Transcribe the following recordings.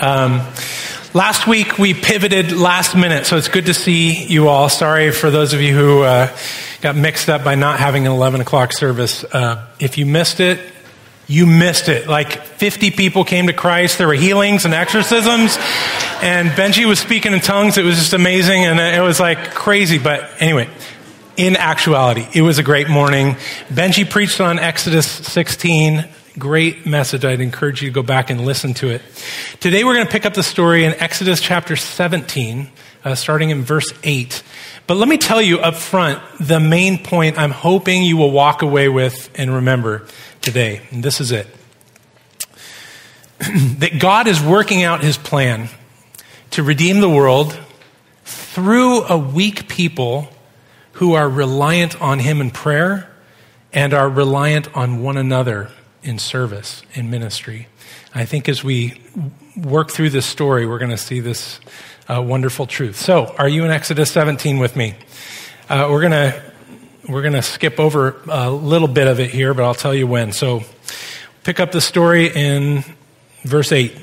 Um, last week we pivoted last minute, so it's good to see you all. Sorry for those of you who uh, got mixed up by not having an 11 o'clock service. Uh, if you missed it, you missed it. Like 50 people came to Christ. There were healings and exorcisms. And Benji was speaking in tongues. It was just amazing. And it was like crazy. But anyway, in actuality, it was a great morning. Benji preached on Exodus 16. Great message. I'd encourage you to go back and listen to it. Today we're going to pick up the story in Exodus chapter 17, uh, starting in verse 8. But let me tell you up front the main point I'm hoping you will walk away with and remember today. And this is it that God is working out his plan to redeem the world through a weak people who are reliant on Him in prayer and are reliant on one another in service, in ministry. I think as we work through this story, we're going to see this uh, wonderful truth. So, are you in Exodus 17 with me? Uh, we're going to we're going to skip over a little bit of it here, but I'll tell you when. So, pick up the story in verse 8.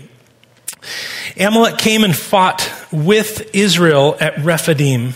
Amalek came and fought with Israel at Rephidim.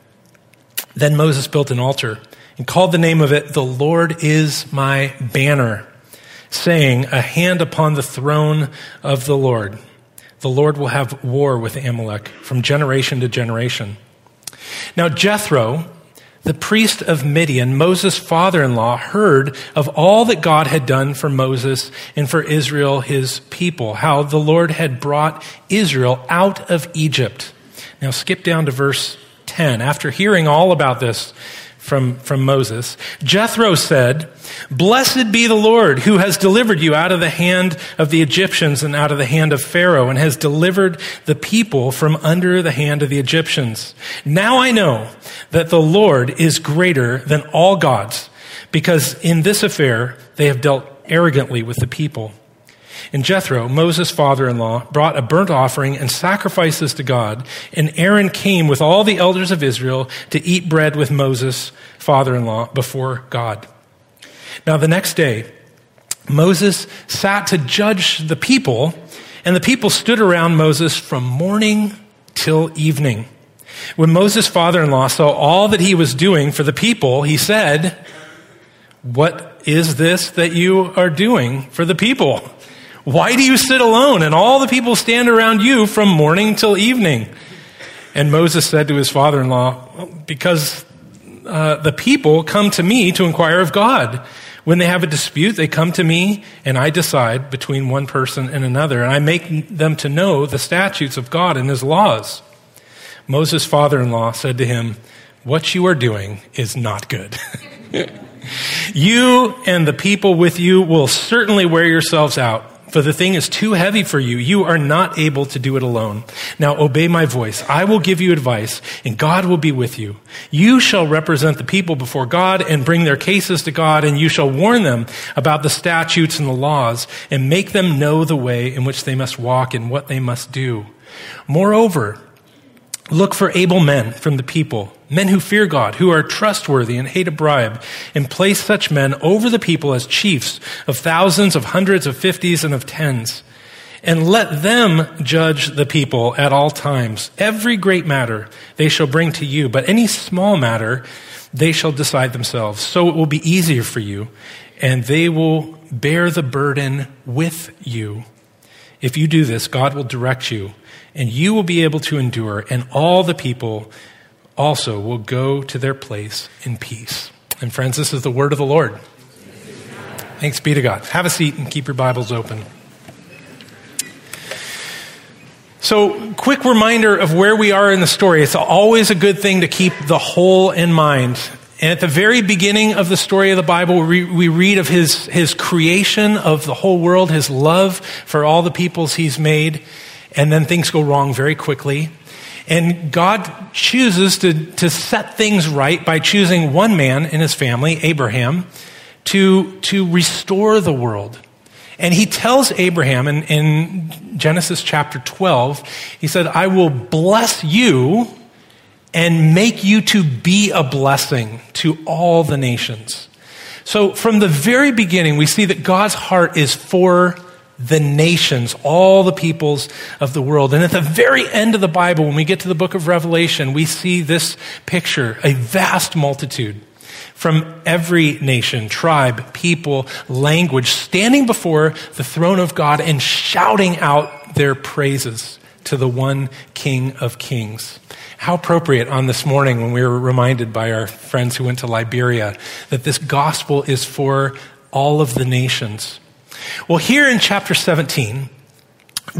Then Moses built an altar and called the name of it, The Lord is my banner, saying, A hand upon the throne of the Lord. The Lord will have war with Amalek from generation to generation. Now, Jethro, the priest of Midian, Moses' father in law, heard of all that God had done for Moses and for Israel, his people, how the Lord had brought Israel out of Egypt. Now, skip down to verse 10, after hearing all about this from, from Moses, Jethro said, Blessed be the Lord who has delivered you out of the hand of the Egyptians and out of the hand of Pharaoh and has delivered the people from under the hand of the Egyptians. Now I know that the Lord is greater than all gods because in this affair they have dealt arrogantly with the people. And Jethro, Moses' father in law, brought a burnt offering and sacrifices to God. And Aaron came with all the elders of Israel to eat bread with Moses' father in law before God. Now, the next day, Moses sat to judge the people, and the people stood around Moses from morning till evening. When Moses' father in law saw all that he was doing for the people, he said, What is this that you are doing for the people? Why do you sit alone and all the people stand around you from morning till evening? And Moses said to his father in law, Because uh, the people come to me to inquire of God. When they have a dispute, they come to me, and I decide between one person and another, and I make them to know the statutes of God and his laws. Moses' father in law said to him, What you are doing is not good. you and the people with you will certainly wear yourselves out for the thing is too heavy for you. You are not able to do it alone. Now obey my voice. I will give you advice, and God will be with you. You shall represent the people before God and bring their cases to God, and you shall warn them about the statutes and the laws, and make them know the way in which they must walk and what they must do. Moreover, Look for able men from the people, men who fear God, who are trustworthy and hate a bribe, and place such men over the people as chiefs of thousands, of hundreds, of fifties, and of tens. And let them judge the people at all times. Every great matter they shall bring to you, but any small matter they shall decide themselves. So it will be easier for you, and they will bear the burden with you. If you do this, God will direct you, and you will be able to endure, and all the people also will go to their place in peace. And friends, this is the word of the Lord. Thanks be to God. Have a seat and keep your Bibles open. So, quick reminder of where we are in the story. It's always a good thing to keep the whole in mind. And at the very beginning of the story of the Bible, we, we read of his, his creation of the whole world, his love for all the peoples he's made, and then things go wrong very quickly. And God chooses to, to set things right by choosing one man in his family, Abraham, to, to restore the world. And he tells Abraham in, in Genesis chapter 12, he said, I will bless you and make you to be a blessing to all the nations. So from the very beginning, we see that God's heart is for the nations, all the peoples of the world. And at the very end of the Bible, when we get to the book of Revelation, we see this picture, a vast multitude from every nation, tribe, people, language, standing before the throne of God and shouting out their praises to the one King of Kings. How appropriate on this morning when we were reminded by our friends who went to Liberia that this gospel is for all of the nations. Well, here in chapter 17,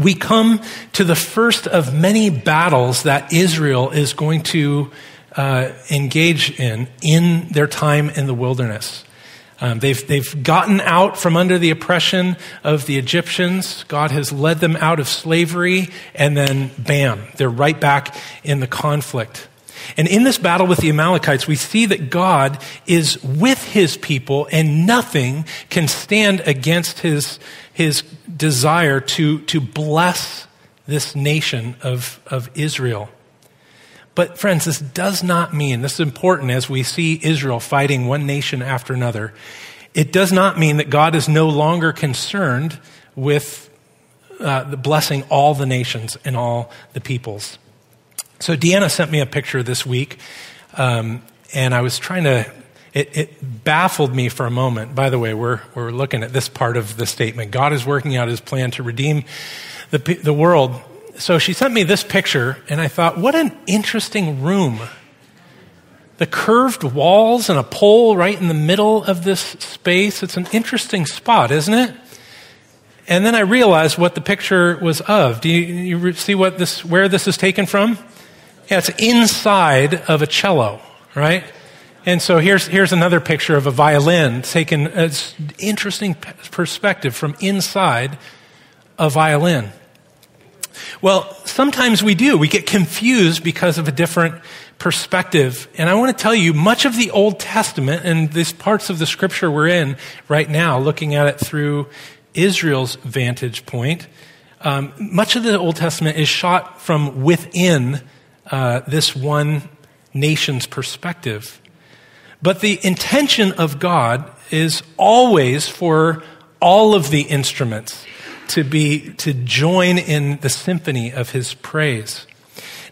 we come to the first of many battles that Israel is going to uh, engage in in their time in the wilderness. Um, they've, they've gotten out from under the oppression of the Egyptians. God has led them out of slavery, and then bam, they're right back in the conflict. And in this battle with the Amalekites, we see that God is with his people, and nothing can stand against his, his desire to, to bless this nation of, of Israel. But, friends, this does not mean, this is important as we see Israel fighting one nation after another. It does not mean that God is no longer concerned with uh, blessing all the nations and all the peoples. So, Deanna sent me a picture this week, um, and I was trying to, it, it, baffled me for a moment. By the way, we're, we're looking at this part of the statement God is working out his plan to redeem the, the world so she sent me this picture, and I thought, what an interesting room. The curved walls and a pole right in the middle of this space. It's an interesting spot, isn't it? And then I realized what the picture was of. Do you, you see what this, where this is taken from? Yeah, it's inside of a cello, right? And so here's, here's another picture of a violin taken as interesting perspective from inside a violin. Well, sometimes we do. We get confused because of a different perspective. And I want to tell you, much of the Old Testament and these parts of the scripture we're in right now, looking at it through Israel's vantage point, um, much of the Old Testament is shot from within uh, this one nation's perspective. But the intention of God is always for all of the instruments to be, to join in the symphony of his praise.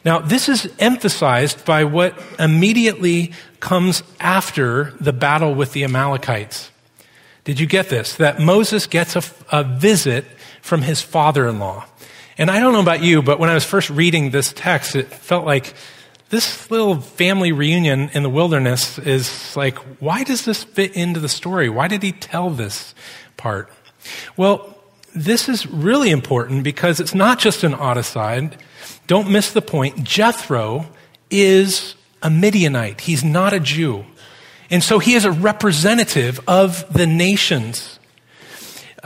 Now, this is emphasized by what immediately comes after the battle with the Amalekites. Did you get this? That Moses gets a, a visit from his father in law. And I don't know about you, but when I was first reading this text, it felt like this little family reunion in the wilderness is like, why does this fit into the story? Why did he tell this part? Well, this is really important because it's not just an aside. Don't miss the point. Jethro is a Midianite. He's not a Jew. And so he is a representative of the nations.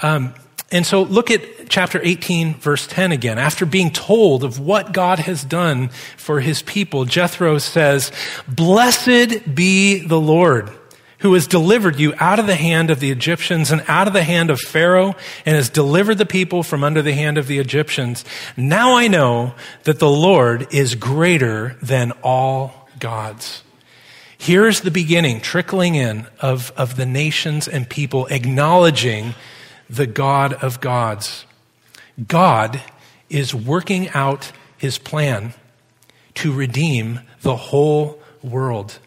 Um, and so look at chapter 18, verse 10 again. After being told of what God has done for his people, Jethro says, Blessed be the Lord who has delivered you out of the hand of the Egyptians and out of the hand of Pharaoh and has delivered the people from under the hand of the Egyptians. Now I know that the Lord is greater than all gods. Here's the beginning, trickling in of, of the nations and people acknowledging the God of gods. God is working out his plan to redeem the whole world.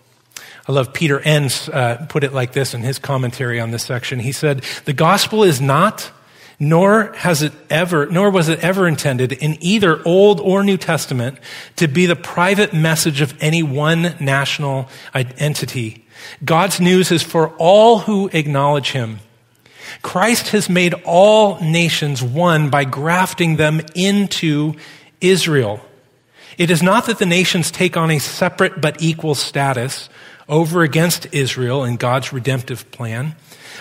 I love Peter Enns uh, put it like this in his commentary on this section. He said, The gospel is not nor has it ever, nor was it ever intended in either Old or New Testament to be the private message of any one national entity. God's news is for all who acknowledge him. Christ has made all nations one by grafting them into Israel. It is not that the nations take on a separate but equal status over against Israel in God's redemptive plan.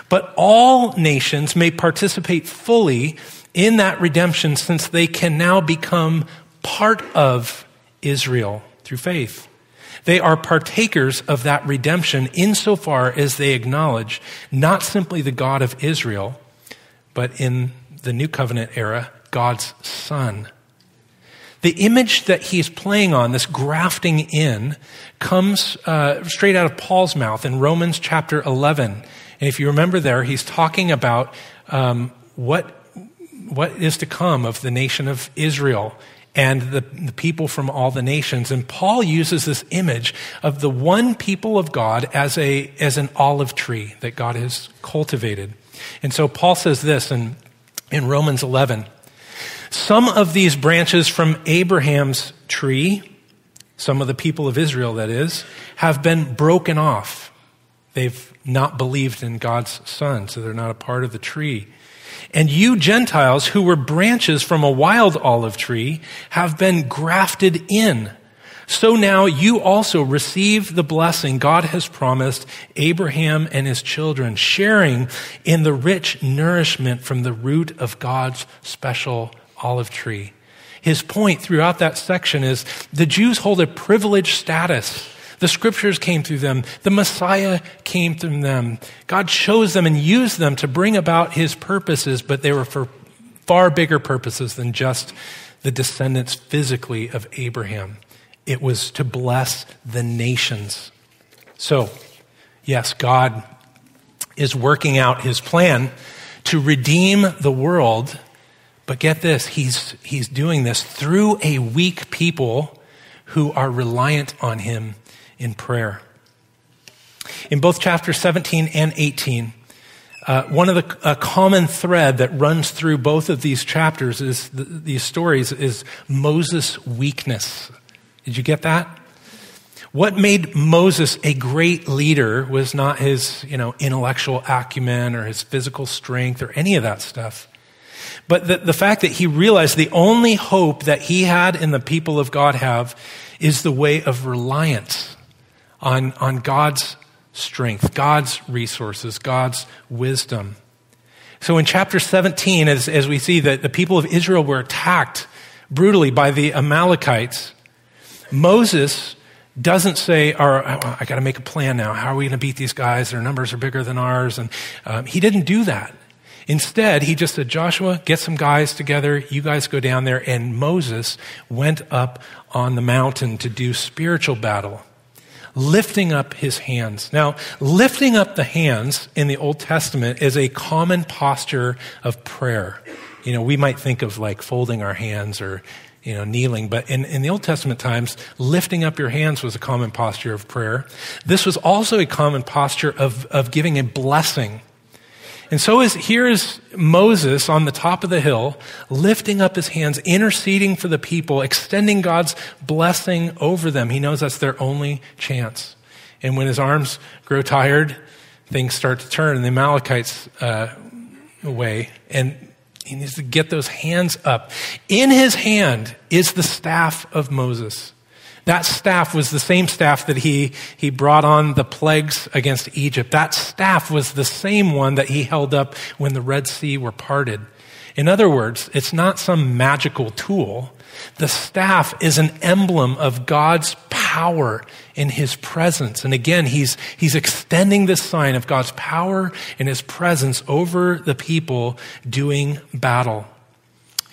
But all nations may participate fully in that redemption since they can now become part of Israel through faith. They are partakers of that redemption insofar as they acknowledge not simply the God of Israel, but in the New Covenant era, God's Son. The image that he's playing on, this grafting in, comes uh, straight out of Paul's mouth in Romans chapter 11. And if you remember there, he's talking about um, what, what is to come of the nation of Israel and the, the, people from all the nations. And Paul uses this image of the one people of God as, a, as an olive tree that God has cultivated. And so Paul says this in, in Romans 11 Some of these branches from Abraham's tree, some of the people of Israel, that is, have been broken off. They've not believed in God's Son, so they're not a part of the tree. And you Gentiles who were branches from a wild olive tree have been grafted in. So now you also receive the blessing God has promised Abraham and his children, sharing in the rich nourishment from the root of God's special olive tree. His point throughout that section is the Jews hold a privileged status the scriptures came through them. The Messiah came through them. God chose them and used them to bring about his purposes, but they were for far bigger purposes than just the descendants physically of Abraham. It was to bless the nations. So, yes, God is working out his plan to redeem the world. But get this, he's, he's doing this through a weak people who are reliant on him in prayer. In both chapters 17 and 18, uh, one of the a common thread that runs through both of these chapters is the, these stories is Moses' weakness. Did you get that? What made Moses a great leader was not his, you know, intellectual acumen or his physical strength or any of that stuff. But the, the fact that he realized the only hope that he had and the people of God have is the way of reliance on, on God's strength, God's resources, God's wisdom. So in chapter 17, as, as we see that the people of Israel were attacked brutally by the Amalekites, Moses doesn't say, I got to make a plan now. How are we going to beat these guys? Their numbers are bigger than ours. And um, he didn't do that. Instead, he just said, Joshua, get some guys together. You guys go down there. And Moses went up on the mountain to do spiritual battle lifting up his hands. Now, lifting up the hands in the Old Testament is a common posture of prayer. You know, we might think of like folding our hands or, you know, kneeling, but in, in the Old Testament times, lifting up your hands was a common posture of prayer. This was also a common posture of, of giving a blessing and so is, here is Moses on the top of the hill, lifting up his hands, interceding for the people, extending God's blessing over them. He knows that's their only chance. And when his arms grow tired, things start to turn in the Amalekites' uh. And he needs to get those hands up. In his hand is the staff of Moses. That staff was the same staff that he, he brought on the plagues against Egypt. That staff was the same one that he held up when the Red Sea were parted. In other words, it's not some magical tool. The staff is an emblem of God's power in his presence. And again, he's, he's extending this sign of God's power and his presence over the people doing battle.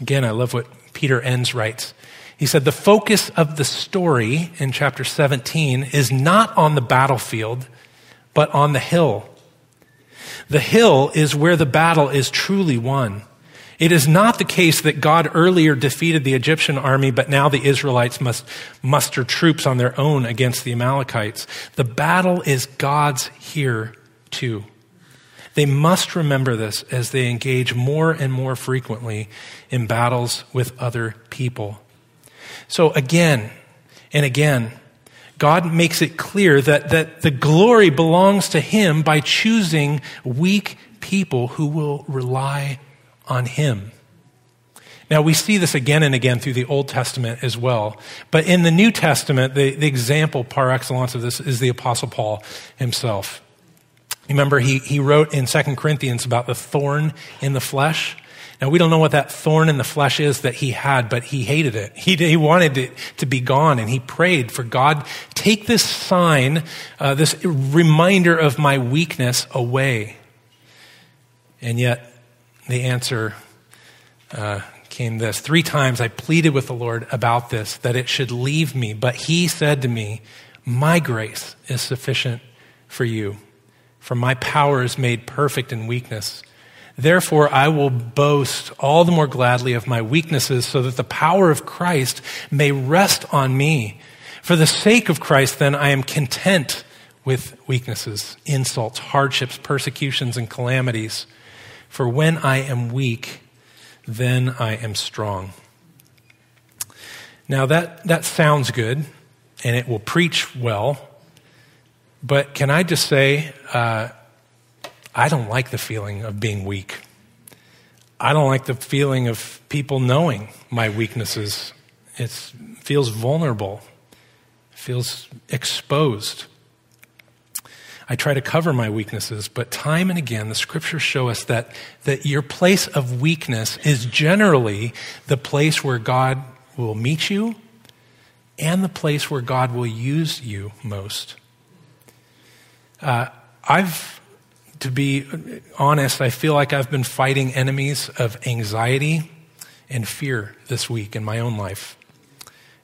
Again, I love what Peter Enns writes. He said the focus of the story in chapter 17 is not on the battlefield, but on the hill. The hill is where the battle is truly won. It is not the case that God earlier defeated the Egyptian army, but now the Israelites must muster troops on their own against the Amalekites. The battle is God's here too. They must remember this as they engage more and more frequently in battles with other people. So again and again, God makes it clear that, that the glory belongs to Him by choosing weak people who will rely on Him. Now, we see this again and again through the Old Testament as well. But in the New Testament, the, the example par excellence of this is the Apostle Paul himself. Remember, he, he wrote in 2 Corinthians about the thorn in the flesh. Now, we don't know what that thorn in the flesh is that he had, but he hated it. He, he wanted it to be gone, and he prayed for God, take this sign, uh, this reminder of my weakness away. And yet, the answer uh, came this Three times I pleaded with the Lord about this, that it should leave me. But he said to me, My grace is sufficient for you, for my power is made perfect in weakness. Therefore, I will boast all the more gladly of my weaknesses, so that the power of Christ may rest on me. For the sake of Christ, then, I am content with weaknesses, insults, hardships, persecutions, and calamities. For when I am weak, then I am strong. Now, that, that sounds good, and it will preach well, but can I just say, uh, I don't like the feeling of being weak. I don't like the feeling of people knowing my weaknesses. It feels vulnerable, feels exposed. I try to cover my weaknesses, but time and again, the scriptures show us that, that your place of weakness is generally the place where God will meet you and the place where God will use you most. Uh, I've, to be honest, I feel like I've been fighting enemies of anxiety and fear this week in my own life.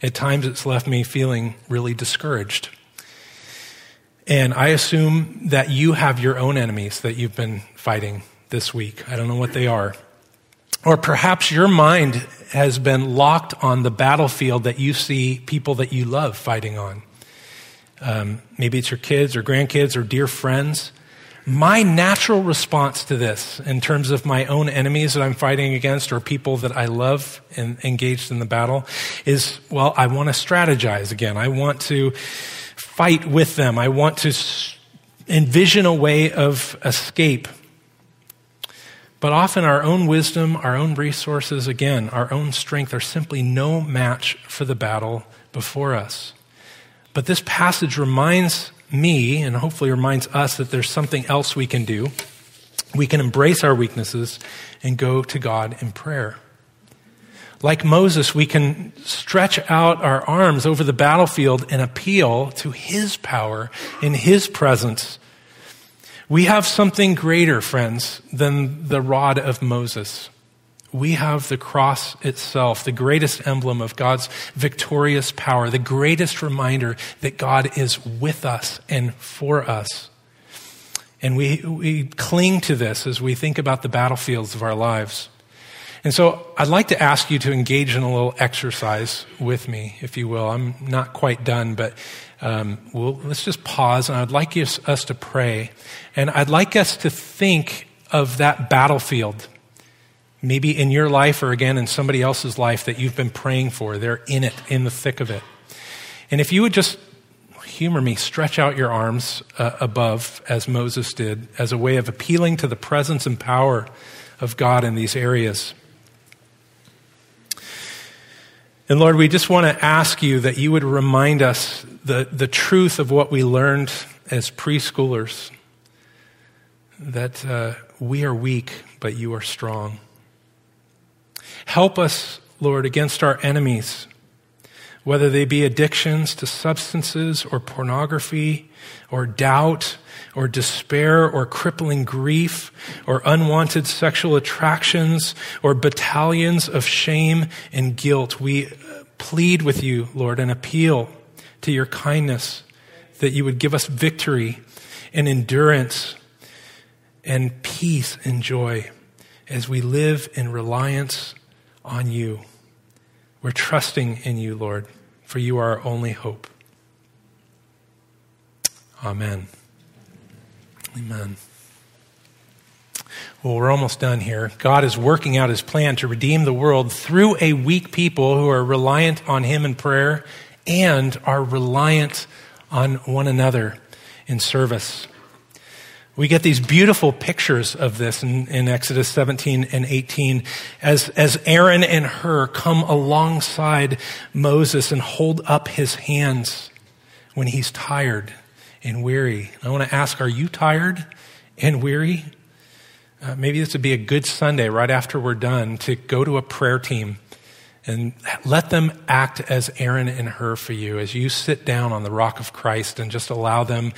At times, it's left me feeling really discouraged. And I assume that you have your own enemies that you've been fighting this week. I don't know what they are. Or perhaps your mind has been locked on the battlefield that you see people that you love fighting on. Um, maybe it's your kids or grandkids or dear friends. My natural response to this, in terms of my own enemies that I'm fighting against or people that I love and engaged in the battle, is well, I want to strategize again. I want to fight with them. I want to envision a way of escape. But often our own wisdom, our own resources, again, our own strength are simply no match for the battle before us. But this passage reminds me, and hopefully reminds us, that there's something else we can do. We can embrace our weaknesses and go to God in prayer. Like Moses, we can stretch out our arms over the battlefield and appeal to his power in his presence. We have something greater, friends, than the rod of Moses. We have the cross itself, the greatest emblem of God's victorious power, the greatest reminder that God is with us and for us. And we, we cling to this as we think about the battlefields of our lives. And so I'd like to ask you to engage in a little exercise with me, if you will. I'm not quite done, but um, we'll, let's just pause, and I'd like us, us to pray. And I'd like us to think of that battlefield, maybe in your life or again in somebody else's life that you've been praying for. They're in it, in the thick of it. And if you would just humor me, stretch out your arms uh, above, as Moses did, as a way of appealing to the presence and power of God in these areas. And Lord, we just want to ask you that you would remind us the, the truth of what we learned as preschoolers that uh, we are weak, but you are strong. Help us, Lord, against our enemies, whether they be addictions to substances or pornography or doubt or despair or crippling grief or unwanted sexual attractions or battalions of shame and guilt. We uh, plead with you, Lord, and appeal to your kindness that you would give us victory and endurance and peace and joy as we live in reliance on you. We're trusting in you, Lord, for you are our only hope. Amen. Amen. Well, we're almost done here. God is working out his plan to redeem the world through a weak people who are reliant on him in prayer and are reliant on one another in service. We get these beautiful pictures of this in, in, Exodus 17 and 18 as, as Aaron and Hur come alongside Moses and hold up his hands when he's tired and weary. I want to ask, are you tired and weary? Uh, maybe this would be a good Sunday right after we're done to go to a prayer team and let them act as Aaron and Hur for you as you sit down on the rock of Christ and just allow them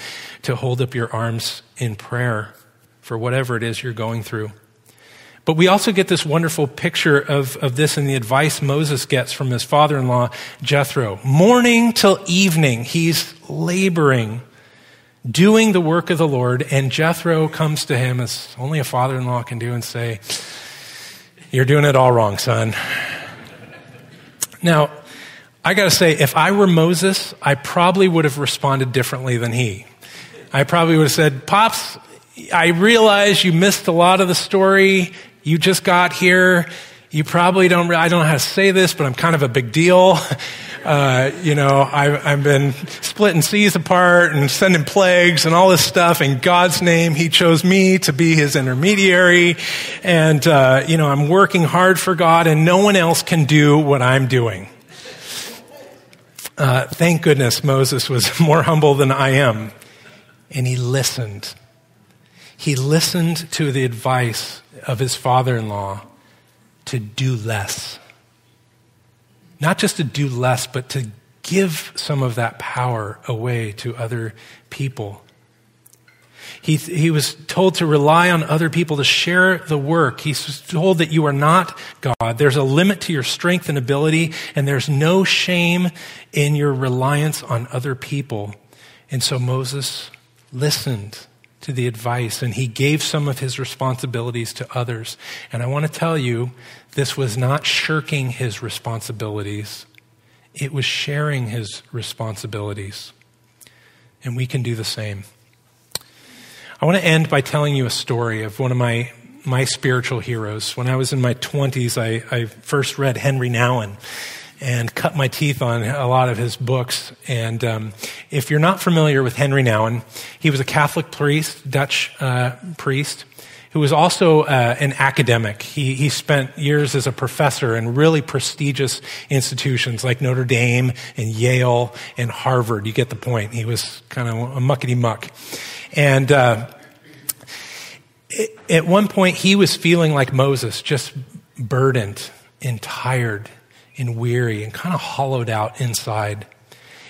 to hold up your arms in prayer for whatever it is you're going through. But we also get this wonderful picture of, of this in the advice Moses gets from his father in law, Jethro. Morning till evening, he's laboring doing the work of the Lord, and Jethro comes to him, as only a father in law can do, and say, You're doing it all wrong, son. Now, I got to say, if I were Moses, I probably would have responded differently than he. I probably would have said, Pops, I realize you missed a lot of the story. You just got here. You probably don't, I don't know how to say this, but I'm kind of a big deal. Uh, you know, I've, I've been splitting seas apart and sending plagues and all this stuff. In God's name, He chose me to be His intermediary. And, uh, you know, I'm working hard for God and no one else can do what I'm doing. Uh, thank goodness Moses was more humble than I am. And he listened. He listened to the advice of his father in law to do less. Not just to do less, but to give some of that power away to other people. He, he was told to rely on other people to share the work. He's told that you are not God. There's a limit to your strength and ability, and there's no shame in your reliance on other people. And so Moses listened to the advice and he gave some of his responsibilities to others. And I want to tell you, this was not shirking his responsibilities, it was sharing his responsibilities. And we can do the same. I want to end by telling you a story of one of my, my spiritual heroes. When I was in my 20s, I, I first read Henry Nouwen and cut my teeth on a lot of his books. And um, if you're not familiar with Henry Nouwen, he was a Catholic priest, Dutch uh, priest, who was also uh, an academic. He, he spent years as a professor in really prestigious institutions like Notre Dame and Yale and Harvard. You get the point. He was kind of a muckety muck. And uh, at one point, he was feeling like Moses, just burdened and tired and weary and kind of hollowed out inside.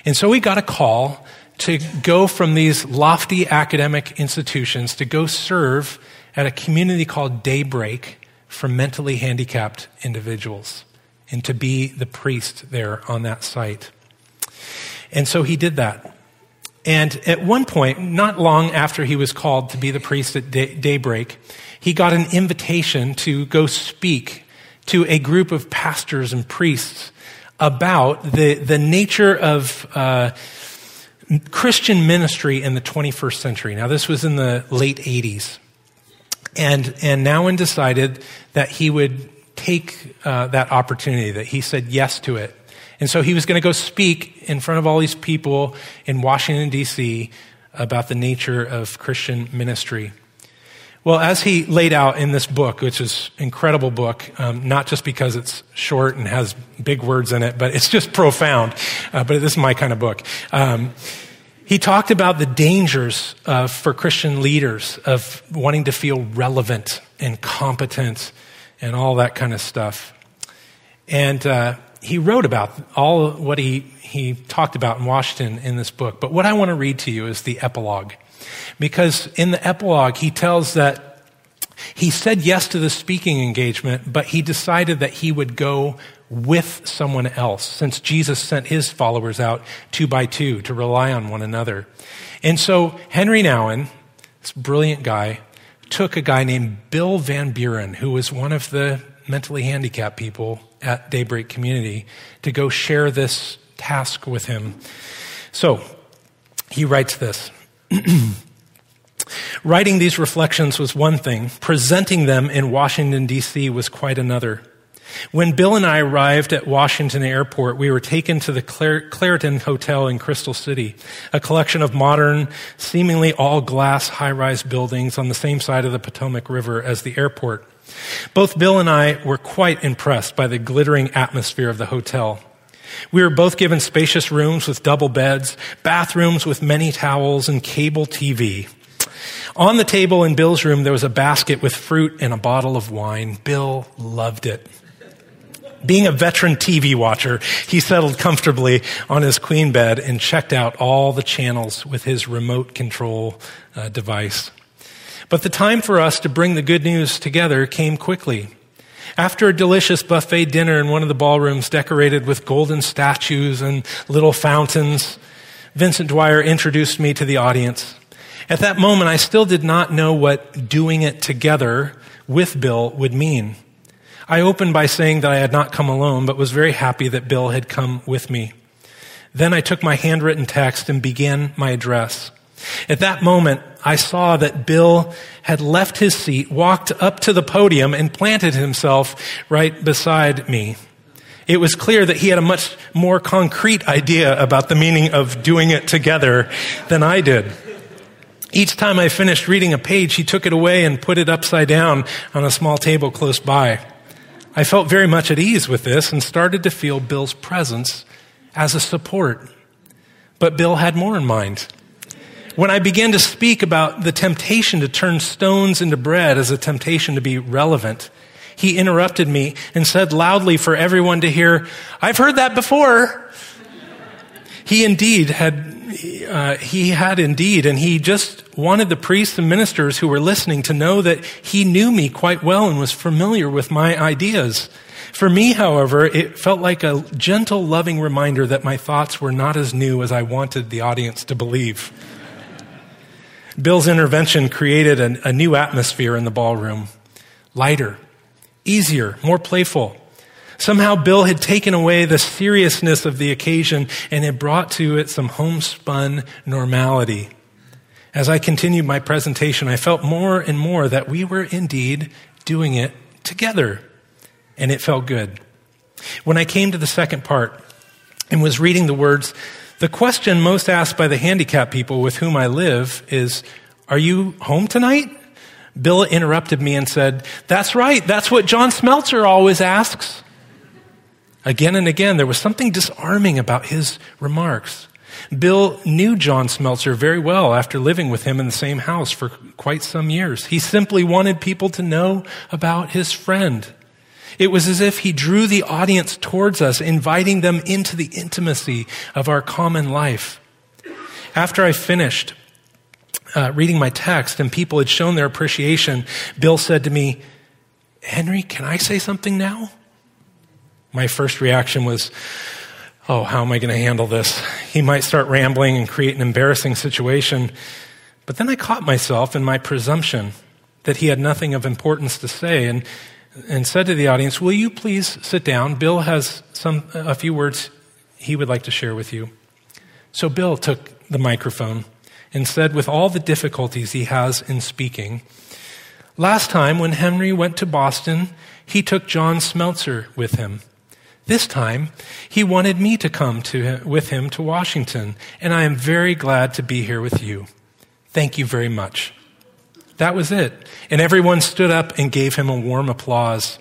And so he got a call to go from these lofty academic institutions to go serve at a community called Daybreak for mentally handicapped individuals and to be the priest there on that site. And so he did that. And at one point, not long after he was called to be the priest at day- Daybreak, he got an invitation to go speak to a group of pastors and priests about the, the nature of uh, Christian ministry in the 21st century. Now, this was in the late 80s. And, and Nouwen decided that he would take uh, that opportunity, that he said yes to it. And so he was going to go speak in front of all these people in Washington, D.C. about the nature of Christian ministry. Well, as he laid out in this book, which is an incredible book, um, not just because it's short and has big words in it, but it's just profound. Uh, but this is my kind of book. Um, he talked about the dangers uh, for Christian leaders of wanting to feel relevant and competent and all that kind of stuff. And uh, he wrote about all what he, he talked about in Washington in this book. But what I want to read to you is the epilogue. Because in the epilogue, he tells that he said yes to the speaking engagement, but he decided that he would go with someone else since Jesus sent his followers out two by two to rely on one another. And so Henry Nouwen, this brilliant guy, took a guy named Bill Van Buren, who was one of the mentally handicapped people at Daybreak Community, to go share this task with him. So he writes this. Writing these reflections was one thing, presenting them in Washington, D.C. was quite another. When Bill and I arrived at Washington Airport, we were taken to the Clairton Hotel in Crystal City, a collection of modern, seemingly all glass high rise buildings on the same side of the Potomac River as the airport. Both Bill and I were quite impressed by the glittering atmosphere of the hotel. We were both given spacious rooms with double beds, bathrooms with many towels, and cable TV. On the table in Bill's room, there was a basket with fruit and a bottle of wine. Bill loved it. Being a veteran TV watcher, he settled comfortably on his queen bed and checked out all the channels with his remote control uh, device. But the time for us to bring the good news together came quickly. After a delicious buffet dinner in one of the ballrooms decorated with golden statues and little fountains, Vincent Dwyer introduced me to the audience. At that moment, I still did not know what doing it together with Bill would mean. I opened by saying that I had not come alone, but was very happy that Bill had come with me. Then I took my handwritten text and began my address. At that moment, I saw that Bill had left his seat, walked up to the podium, and planted himself right beside me. It was clear that he had a much more concrete idea about the meaning of doing it together than I did. Each time I finished reading a page, he took it away and put it upside down on a small table close by. I felt very much at ease with this and started to feel Bill's presence as a support. But Bill had more in mind. When I began to speak about the temptation to turn stones into bread as a temptation to be relevant, he interrupted me and said loudly for everyone to hear, I've heard that before. He indeed had, uh, he had indeed, and he just wanted the priests and ministers who were listening to know that he knew me quite well and was familiar with my ideas. For me, however, it felt like a gentle, loving reminder that my thoughts were not as new as I wanted the audience to believe. Bill's intervention created a, a new atmosphere in the ballroom lighter, easier, more playful. Somehow, Bill had taken away the seriousness of the occasion and had brought to it some homespun normality. As I continued my presentation, I felt more and more that we were indeed doing it together, and it felt good. When I came to the second part and was reading the words, the question most asked by the handicapped people with whom I live is, Are you home tonight? Bill interrupted me and said, That's right. That's what John Smeltzer always asks. Again and again, there was something disarming about his remarks. Bill knew John Smeltzer very well after living with him in the same house for quite some years. He simply wanted people to know about his friend. It was as if he drew the audience towards us, inviting them into the intimacy of our common life. After I finished uh, reading my text and people had shown their appreciation, Bill said to me, Henry, can I say something now? My first reaction was, oh, how am I going to handle this? He might start rambling and create an embarrassing situation. But then I caught myself in my presumption that he had nothing of importance to say. And and said to the audience, Will you please sit down? Bill has some, a few words he would like to share with you. So Bill took the microphone and said, with all the difficulties he has in speaking, Last time when Henry went to Boston, he took John Smeltzer with him. This time, he wanted me to come to with him to Washington, and I am very glad to be here with you. Thank you very much. That was it. And everyone stood up and gave him a warm applause.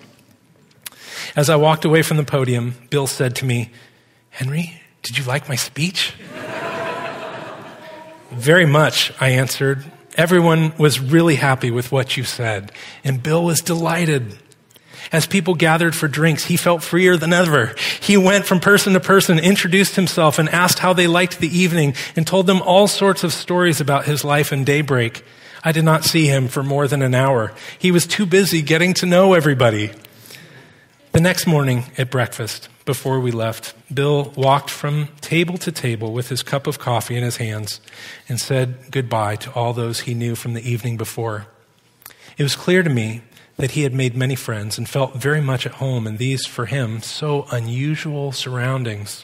As I walked away from the podium, Bill said to me, Henry, did you like my speech? Very much, I answered. Everyone was really happy with what you said, and Bill was delighted. As people gathered for drinks, he felt freer than ever. He went from person to person, introduced himself, and asked how they liked the evening, and told them all sorts of stories about his life and daybreak. I did not see him for more than an hour. He was too busy getting to know everybody. The next morning at breakfast, before we left, Bill walked from table to table with his cup of coffee in his hands and said goodbye to all those he knew from the evening before. It was clear to me that he had made many friends and felt very much at home in these, for him, so unusual surroundings.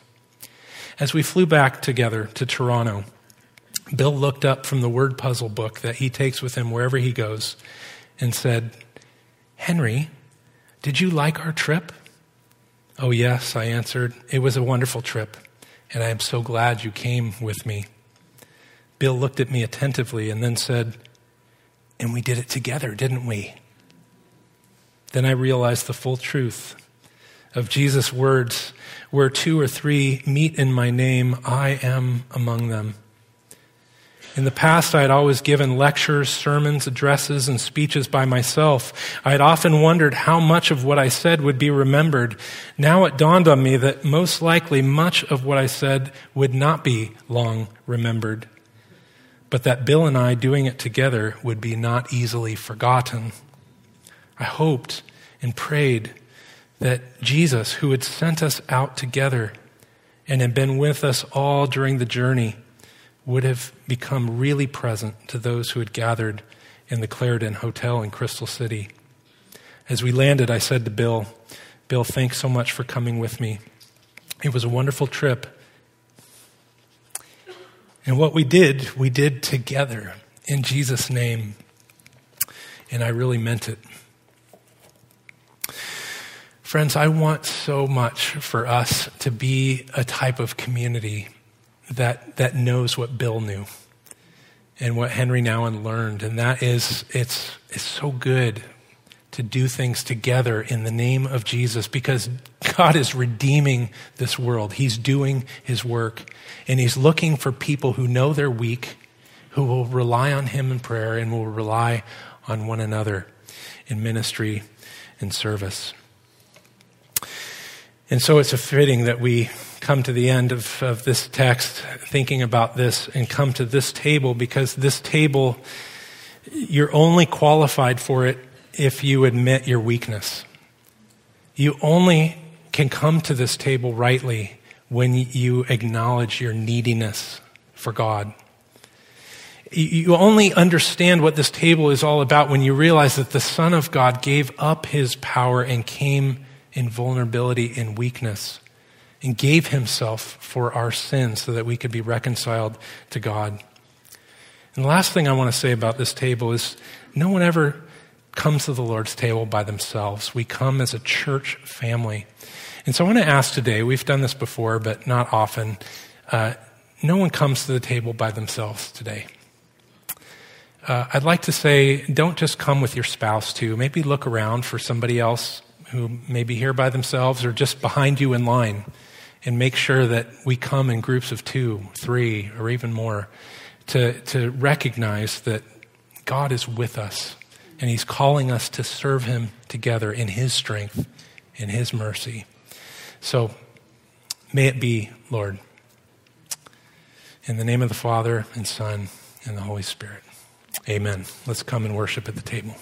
As we flew back together to Toronto, Bill looked up from the word puzzle book that he takes with him wherever he goes and said, Henry, did you like our trip? Oh, yes, I answered. It was a wonderful trip, and I am so glad you came with me. Bill looked at me attentively and then said, And we did it together, didn't we? Then I realized the full truth of Jesus' words Where two or three meet in my name, I am among them. In the past, I had always given lectures, sermons, addresses, and speeches by myself. I had often wondered how much of what I said would be remembered. Now it dawned on me that most likely much of what I said would not be long remembered, but that Bill and I doing it together would be not easily forgotten. I hoped and prayed that Jesus, who had sent us out together and had been with us all during the journey, would have become really present to those who had gathered in the Clarendon Hotel in Crystal City. As we landed, I said to Bill, Bill, thanks so much for coming with me. It was a wonderful trip. And what we did, we did together in Jesus' name. And I really meant it. Friends, I want so much for us to be a type of community that, that knows what Bill knew and what Henri Nouwen learned. And that is, it's, it's so good to do things together in the name of Jesus because God is redeeming this world. He's doing his work and he's looking for people who know they're weak, who will rely on him in prayer and will rely on one another in ministry and service. And so it's a fitting that we come to the end of, of this text thinking about this and come to this table because this table, you're only qualified for it if you admit your weakness. You only can come to this table rightly when you acknowledge your neediness for God. You only understand what this table is all about when you realize that the Son of God gave up his power and came in vulnerability and weakness and gave himself for our sins so that we could be reconciled to God. And the last thing I want to say about this table is no one ever comes to the Lord's table by themselves. We come as a church family. And so I want to ask today, we've done this before, but not often. Uh, no one comes to the table by themselves today. Uh, I'd like to say, don't just come with your spouse too. Maybe look around for somebody else who may be here by themselves or just behind you in line and make sure that we come in groups of two, three, or even more to, to recognize that God is with us and He's calling us to serve Him together in His strength, in His mercy. So may it be, Lord. In the name of the Father and Son and the Holy Spirit. Amen. Let's come and worship at the table.